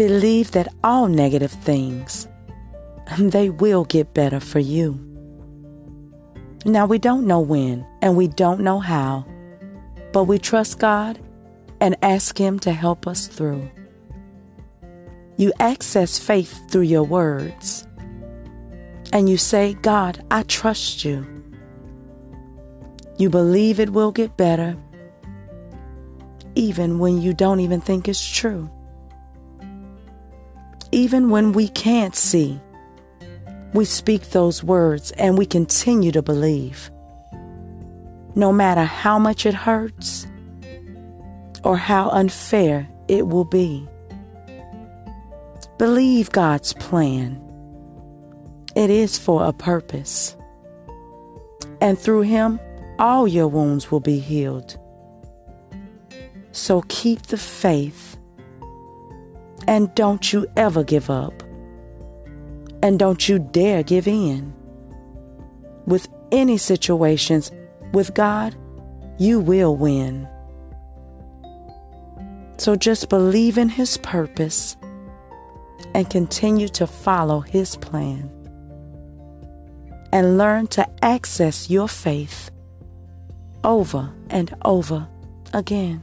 Believe that all negative things, they will get better for you. Now, we don't know when and we don't know how, but we trust God and ask Him to help us through. You access faith through your words, and you say, God, I trust you. You believe it will get better, even when you don't even think it's true. Even when we can't see, we speak those words and we continue to believe. No matter how much it hurts or how unfair it will be. Believe God's plan. It is for a purpose. And through Him, all your wounds will be healed. So keep the faith and don't you ever give up. And don't you dare give in. With any situations, with God, you will win. So just believe in His purpose and continue to follow His plan. And learn to access your faith over and over again.